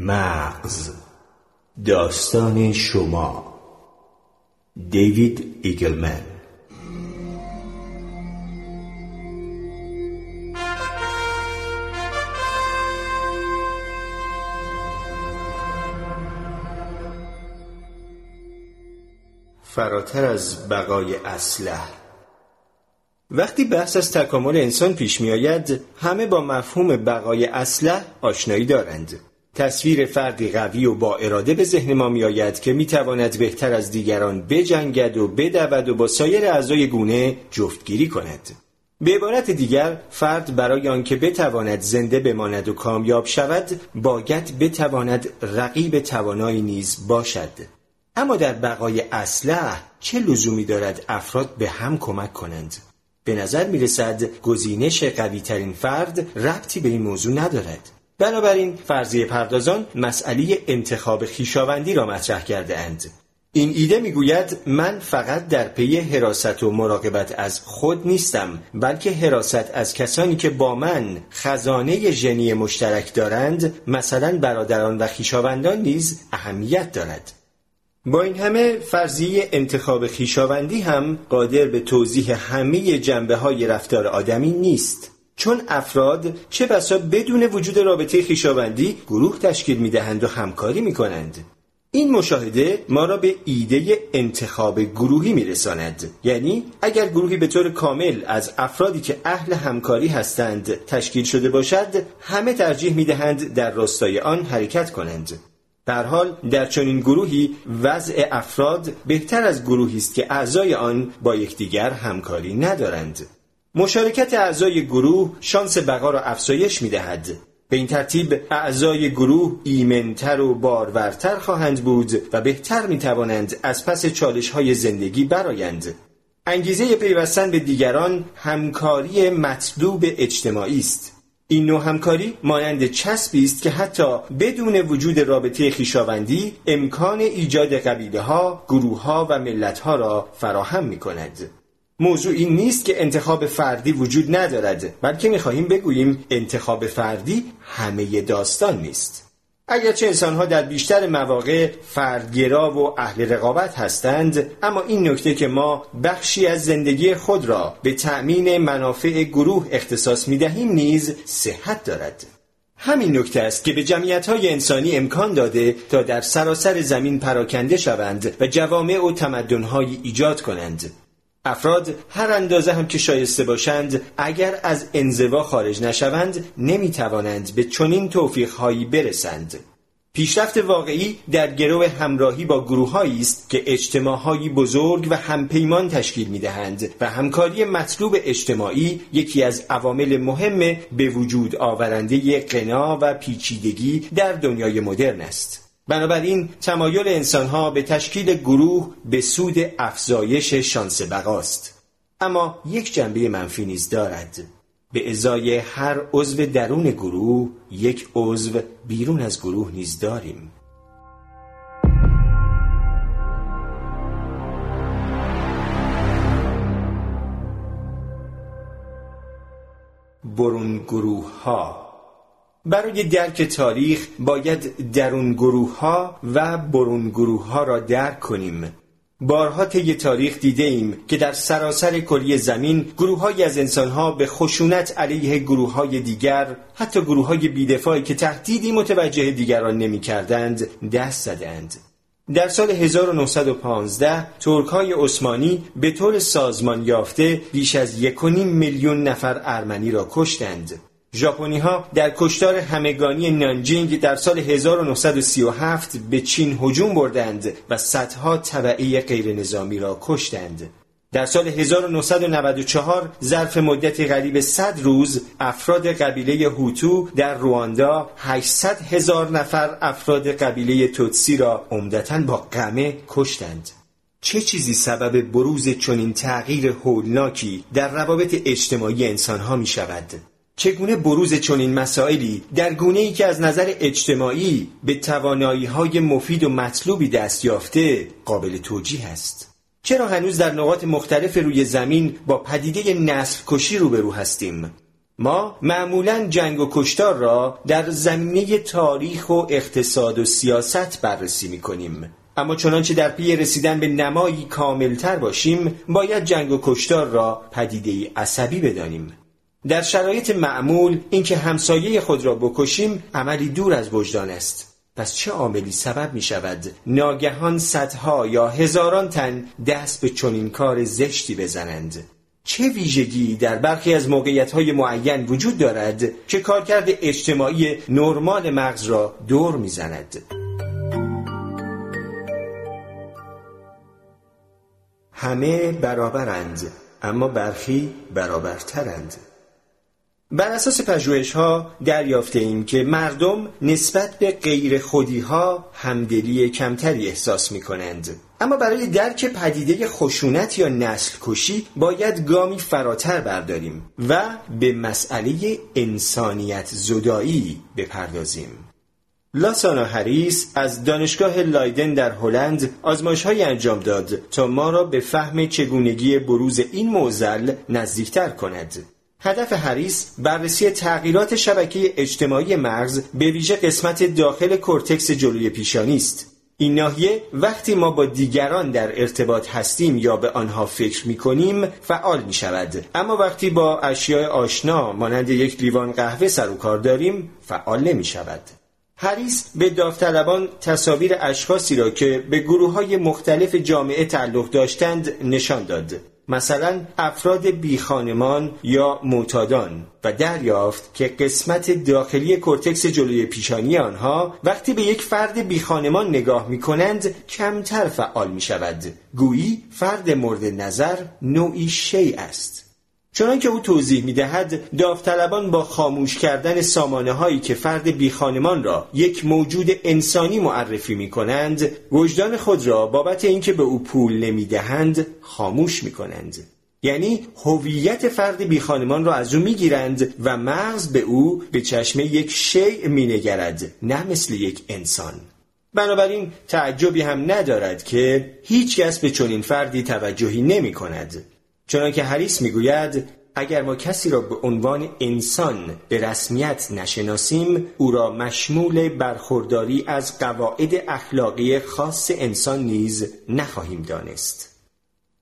مغز. داستان شما. دیوید ایگلمن. فراتر از بقای اسلح وقتی بحث از تکامل انسان پیش می آید همه با مفهوم بقای اسلح آشنایی دارند. تصویر فردی قوی و با اراده به ذهن ما می آید که می تواند بهتر از دیگران بجنگد و بدود و با سایر اعضای گونه جفتگیری کند. به عبارت دیگر فرد برای آنکه بتواند زنده بماند و کامیاب شود باید بتواند رقیب توانایی نیز باشد. اما در بقای اسلح چه لزومی دارد افراد به هم کمک کنند؟ به نظر می رسد گزینش قوی ترین فرد ربطی به این موضوع ندارد. بنابراین فرضیه پردازان مسئله انتخاب خیشاوندی را مطرح کرده اند. این ایده می‌گوید من فقط در پی حراست و مراقبت از خود نیستم بلکه حراست از کسانی که با من خزانه ژنی مشترک دارند مثلا برادران و خیشاوندان نیز اهمیت دارد با این همه فرضیه انتخاب خیشاوندی هم قادر به توضیح همه جنبه های رفتار آدمی نیست چون افراد چه بسا بدون وجود رابطه خیشاوندی گروه تشکیل می‌دهند و همکاری می کنند. این مشاهده ما را به ایده انتخاب گروهی میرساند. یعنی اگر گروهی به طور کامل از افرادی که اهل همکاری هستند تشکیل شده باشد همه ترجیح می‌دهند در راستای آن حرکت کنند. در حال در چنین گروهی وضع افراد بهتر از گروهی است که اعضای آن با یکدیگر همکاری ندارند. مشارکت اعضای گروه شانس بقا را افزایش می دهد. به این ترتیب اعضای گروه ایمنتر و بارورتر خواهند بود و بهتر می توانند از پس چالش های زندگی برایند. انگیزه پیوستن به دیگران همکاری مطلوب اجتماعی است. این نوع همکاری مانند چسبی است که حتی بدون وجود رابطه خیشاوندی امکان ایجاد قبیله ها، گروه ها و ملت ها را فراهم می کند. موضوع این نیست که انتخاب فردی وجود ندارد. بلکه می‌خواهیم بگوییم انتخاب فردی همه داستان نیست. اگرچه انسانها در بیشتر مواقع فردگرا و اهل رقابت هستند اما این نکته که ما بخشی از زندگی خود را به تأمین منافع گروه اختصاص می دهیم نیز صحت دارد. همین نکته است که به جمعیت های انسانی امکان داده تا در سراسر زمین پراکنده شوند و جوامع و تمدنهایی ایجاد کنند. افراد هر اندازه هم که شایسته باشند اگر از انزوا خارج نشوند نمی توانند به چنین توفیقهایی برسند پیشرفت واقعی در گرو همراهی با گروههایی است که اجتماعهایی بزرگ و همپیمان تشکیل می دهند و همکاری مطلوب اجتماعی یکی از عوامل مهم به وجود آورنده قنا و پیچیدگی در دنیای مدرن است. بنابراین تمایل انسانها به تشکیل گروه به سود افزایش شانس بقاست. اما یک جنبه منفی نیز دارد. به ازای هر عضو درون گروه یک عضو بیرون از گروه نیز داریم. برون گروه ها برای درک تاریخ باید درون گروه ها و برون گروه ها را درک کنیم. بارها طی تاریخ دیده ایم که در سراسر کلی زمین گروههایی از انسانها به خشونت علیه گروه های دیگر حتی گروه های بیدفاعی که تهدیدی متوجه دیگران نمی کردند دست زدند. در سال 1915 ترک های عثمانی به طور سازمان یافته بیش از یک میلیون نفر ارمنی را کشتند. ژاپنی ها در کشتار همگانی نانجینگ در سال 1937 به چین هجوم بردند و صدها طبعه غیر نظامی را کشتند. در سال 1994 ظرف مدت قریب 100 روز افراد قبیله هوتو در رواندا 800 هزار نفر افراد قبیله توتسی را عمدتا با قمه کشتند. چه چیزی سبب بروز چنین تغییر هولناکی در روابط اجتماعی انسانها می شود؟ چگونه بروز چنین مسائلی در گونه ای که از نظر اجتماعی به توانایی های مفید و مطلوبی دست یافته قابل توجیه است. چرا هنوز در نقاط مختلف روی زمین با پدیده نسل کشی روبرو هستیم؟ ما معمولا جنگ و کشتار را در زمینه تاریخ و اقتصاد و سیاست بررسی می کنیم اما چنانچه در پی رسیدن به نمایی کاملتر باشیم باید جنگ و کشتار را پدیده عصبی بدانیم. در شرایط معمول اینکه همسایه خود را بکشیم عملی دور از وجدان است. پس چه عاملی سبب می شود ناگهان صدها یا هزاران تن دست به چنین کار زشتی بزنند؟ چه ویژگی در برخی از موقعیت های معین وجود دارد که کارکرد اجتماعی نرمال مغز را دور می‌زند؟ همه برابرند اما برخی برابرترند. بر اساس پژوهش ها دریافته ایم که مردم نسبت به غیر خودی ها همدلی کمتری احساس می کنند. اما برای درک پدیده خشونت یا نسل کشی باید گامی فراتر برداریم و به مسئله انسانیت زدایی بپردازیم. لاسانا هریس از دانشگاه لایدن در هلند آزمایش های انجام داد تا ما را به فهم چگونگی بروز این موزل نزدیکتر کند. هدف هریس بررسی تغییرات شبکه اجتماعی مغز به ویژه قسمت داخل کورتکس جلوی پیشانی است. این ناحیه وقتی ما با دیگران در ارتباط هستیم یا به آنها فکر می کنیم فعال می شود اما وقتی با اشیاء آشنا مانند یک لیوان قهوه سر و کار داریم فعال نمی شود هریس به داوطلبان تصاویر اشخاصی را که به گروه های مختلف جامعه تعلق داشتند نشان داد. مثلا افراد بیخانمان یا معتادان و دریافت که قسمت داخلی کورتکس جلوی پیشانی آنها وقتی به یک فرد بیخانمان نگاه می کنند کمتر فعال می شود گویی فرد مورد نظر نوعی شی است. چنانکه او توضیح می دهد داوطلبان با خاموش کردن سامانه هایی که فرد بیخانمان را یک موجود انسانی معرفی می کنند وجدان خود را بابت اینکه به او پول نمی دهند خاموش می کنند یعنی هویت فرد بیخانمان را از او می‌گیرند و مغز به او به چشم یک شیء مینگرد نه مثل یک انسان. بنابراین تعجبی هم ندارد که هیچ کس به چنین فردی توجهی نمی کند چنانکه هریس می‌گوید اگر ما کسی را به عنوان انسان به رسمیت نشناسیم او را مشمول برخورداری از قواعد اخلاقی خاص انسان نیز نخواهیم دانست.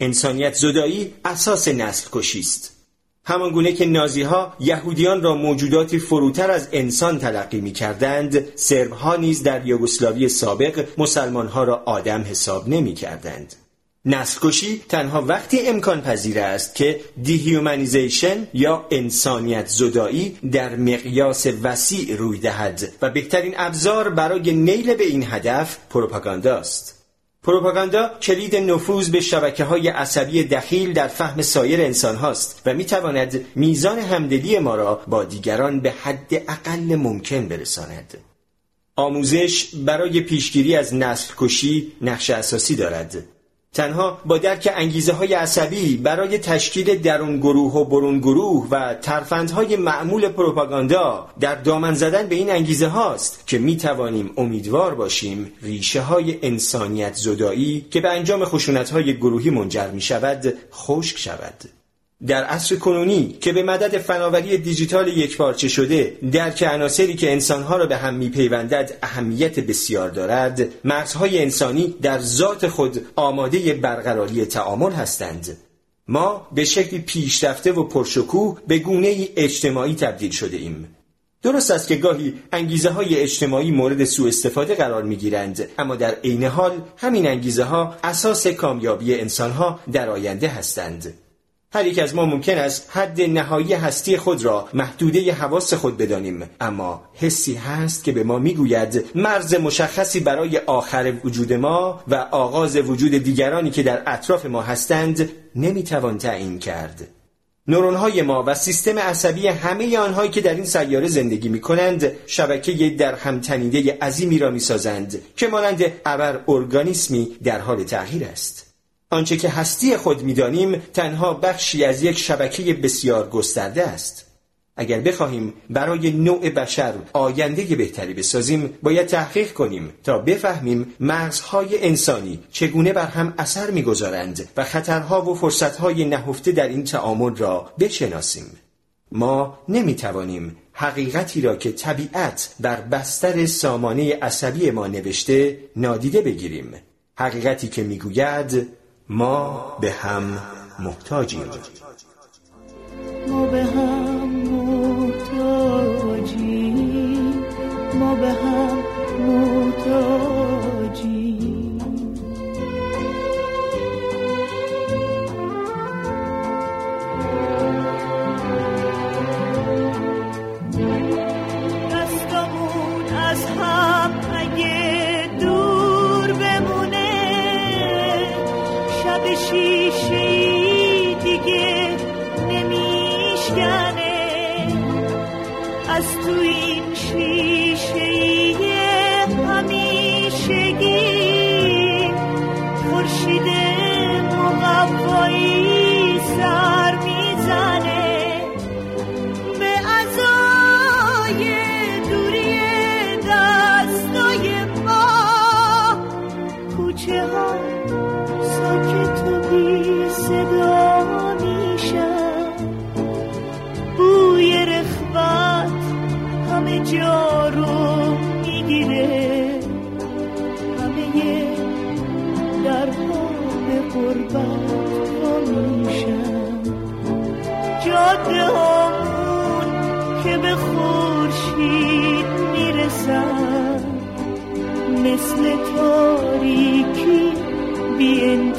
انسانیت زدایی اساس نسل کشی است. همان گونه که نازی ها یهودیان را موجوداتی فروتر از انسان تلقی می کردند سرب ها نیز در یوگسلاوی سابق مسلمان ها را آدم حساب نمی کردند نسل تنها وقتی امکان پذیر است که dehumanization یا انسانیت زدایی در مقیاس وسیع روی دهد و بهترین ابزار برای نیل به این هدف پروپاگاندا است. پروپاگاندا کلید نفوذ به شبکه های عصبی دخیل در فهم سایر انسان هاست و می تواند میزان همدلی ما را با دیگران به حد اقل ممکن برساند. آموزش برای پیشگیری از نسل کشی نقش اساسی دارد تنها با درک انگیزه های عصبی برای تشکیل درون گروه و برون گروه و ترفندهای معمول پروپاگاندا در دامن زدن به این انگیزه هاست که می توانیم امیدوار باشیم ریشه های انسانیت زدایی که به انجام خشونت های گروهی منجر می شود خشک شود. در عصر کنونی که به مدد فناوری دیجیتال یکپارچه شده درک عناصری که انسانها را به هم میپیوندد اهمیت بسیار دارد. مرزهای انسانی در ذات خود آماده برقراری تعامل هستند. ما به شکلی پیشرفته و پرشکوه به گونه اجتماعی تبدیل شده ایم. درست است که گاهی انگیزه های اجتماعی مورد سوء استفاده قرار می گیرند اما در عین حال همین انگیزه ها اساس کامیابی انسان ها در آینده هستند. هر یک از ما ممکن است حد نهایی هستی خود را محدوده حواس خود بدانیم. اما حسی هست که به ما می‌گوید مرز مشخصی برای آخر وجود ما و آغاز وجود دیگرانی که در اطراف ما هستند نمی‌توان تعیین کرد. نورون های ما و سیستم عصبی همه آنهایی که در این سیاره زندگی می کنند شبکه در هم تنیده عظیمی را می سازند که مانند ابر ارگانیسمی در حال تغییر است. آنچه که هستی خود می‌دانیم تنها بخشی از یک شبکه بسیار گسترده است. اگر بخواهیم برای نوع بشر آینده بهتری بسازیم باید تحقیق کنیم تا بفهمیم مرزهای انسانی چگونه بر هم اثر می‌گذارند و خطرها و فرصتهای نهفته در این تعامل را بشناسیم. ما نمی توانیم حقیقتی را که طبیعت بر بستر سامانه عصبی ما نوشته نادیده بگیریم. حقیقتی که می‌گوید ما به هم محتاجیم. ما به هم نمیشکنه از تو این شیشه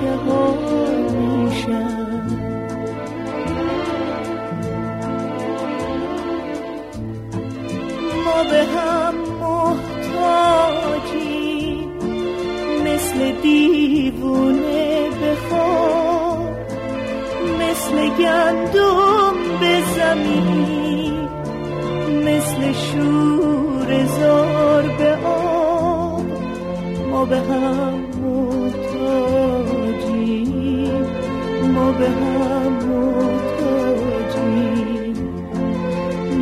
بی انتها میشن ما به هم مثل دیوونه به زمین. مثل شور به آب. ما به ما به هم محتاجیم.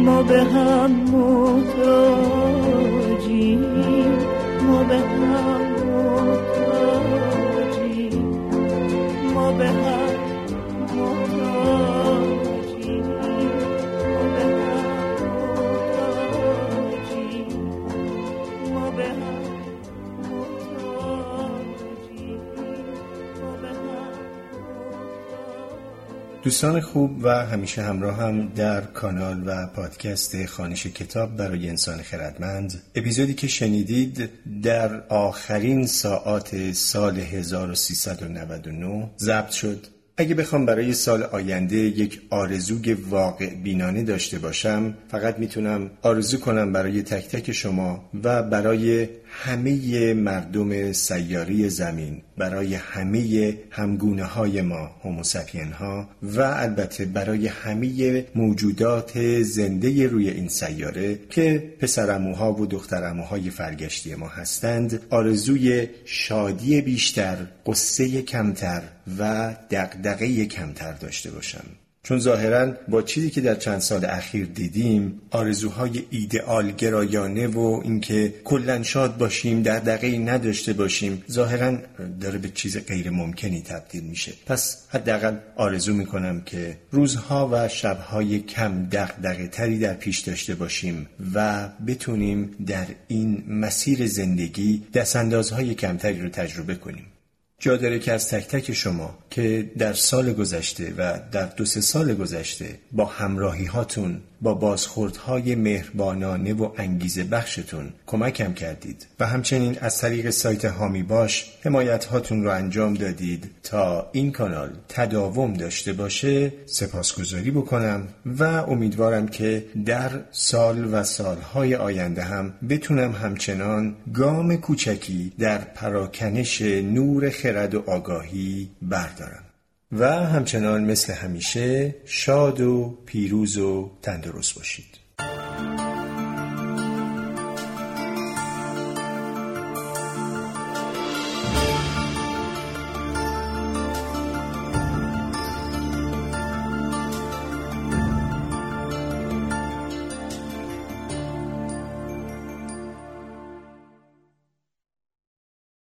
ما به هم محتاجیم. ما به هم دوستان خوب و همیشه همراه هم در کانال و پادکست خانش کتاب برای انسان خردمند. اپیزودی که شنیدید در آخرین ساعات سال 1399 ضبط شد. اگه بخوام برای سال آینده یک آرزوی واقع بینانه داشته باشم فقط می‌تونم آرزو کنم برای تک تک شما و برای همه مردم سیاری زمین برای همه همگونه های ما هوموسپین ها و البته برای همه موجودات زنده روی این سیاره که پسرموها و دخترموهای فرگشتی ما هستند آرزوی شادی بیشتر قصه کمتر و دقدقه کمتر داشته باشم. چون ظاهرا با چیزی که در چند سال اخیر دیدیم آرزوهای ایدئال گرایانه و اینکه کلا شاد باشیم در دقیقی نداشته باشیم ظاهرا داره به چیز غیر ممکنی تبدیل میشه. پس حداقل آرزو می‌کنم که روزها و شبهای کم دقدقه تری در پیش داشته باشیم و بتونیم در این مسیر زندگی دستاندازهای کمتری رو تجربه کنیم. جا داره که از تک تک شما که در سال گذشته و در دو سه سال گذشته با همراهی هاتون با بازخوردهای مهربانانه و انگیزه بخشتون کمکم کردید. و همچنین از طریق سایت هامی باش حمایت هاتون رو انجام دادید تا این کانال تداوم داشته باشه سپاسگزاری بکنم و امیدوارم که در سال و سالهای آینده هم بتونم همچنان گام کوچکی در پراکنش نور خرد و آگاهی بردارم. و همچنان مثل همیشه شاد و پیروز و تندرست باشید.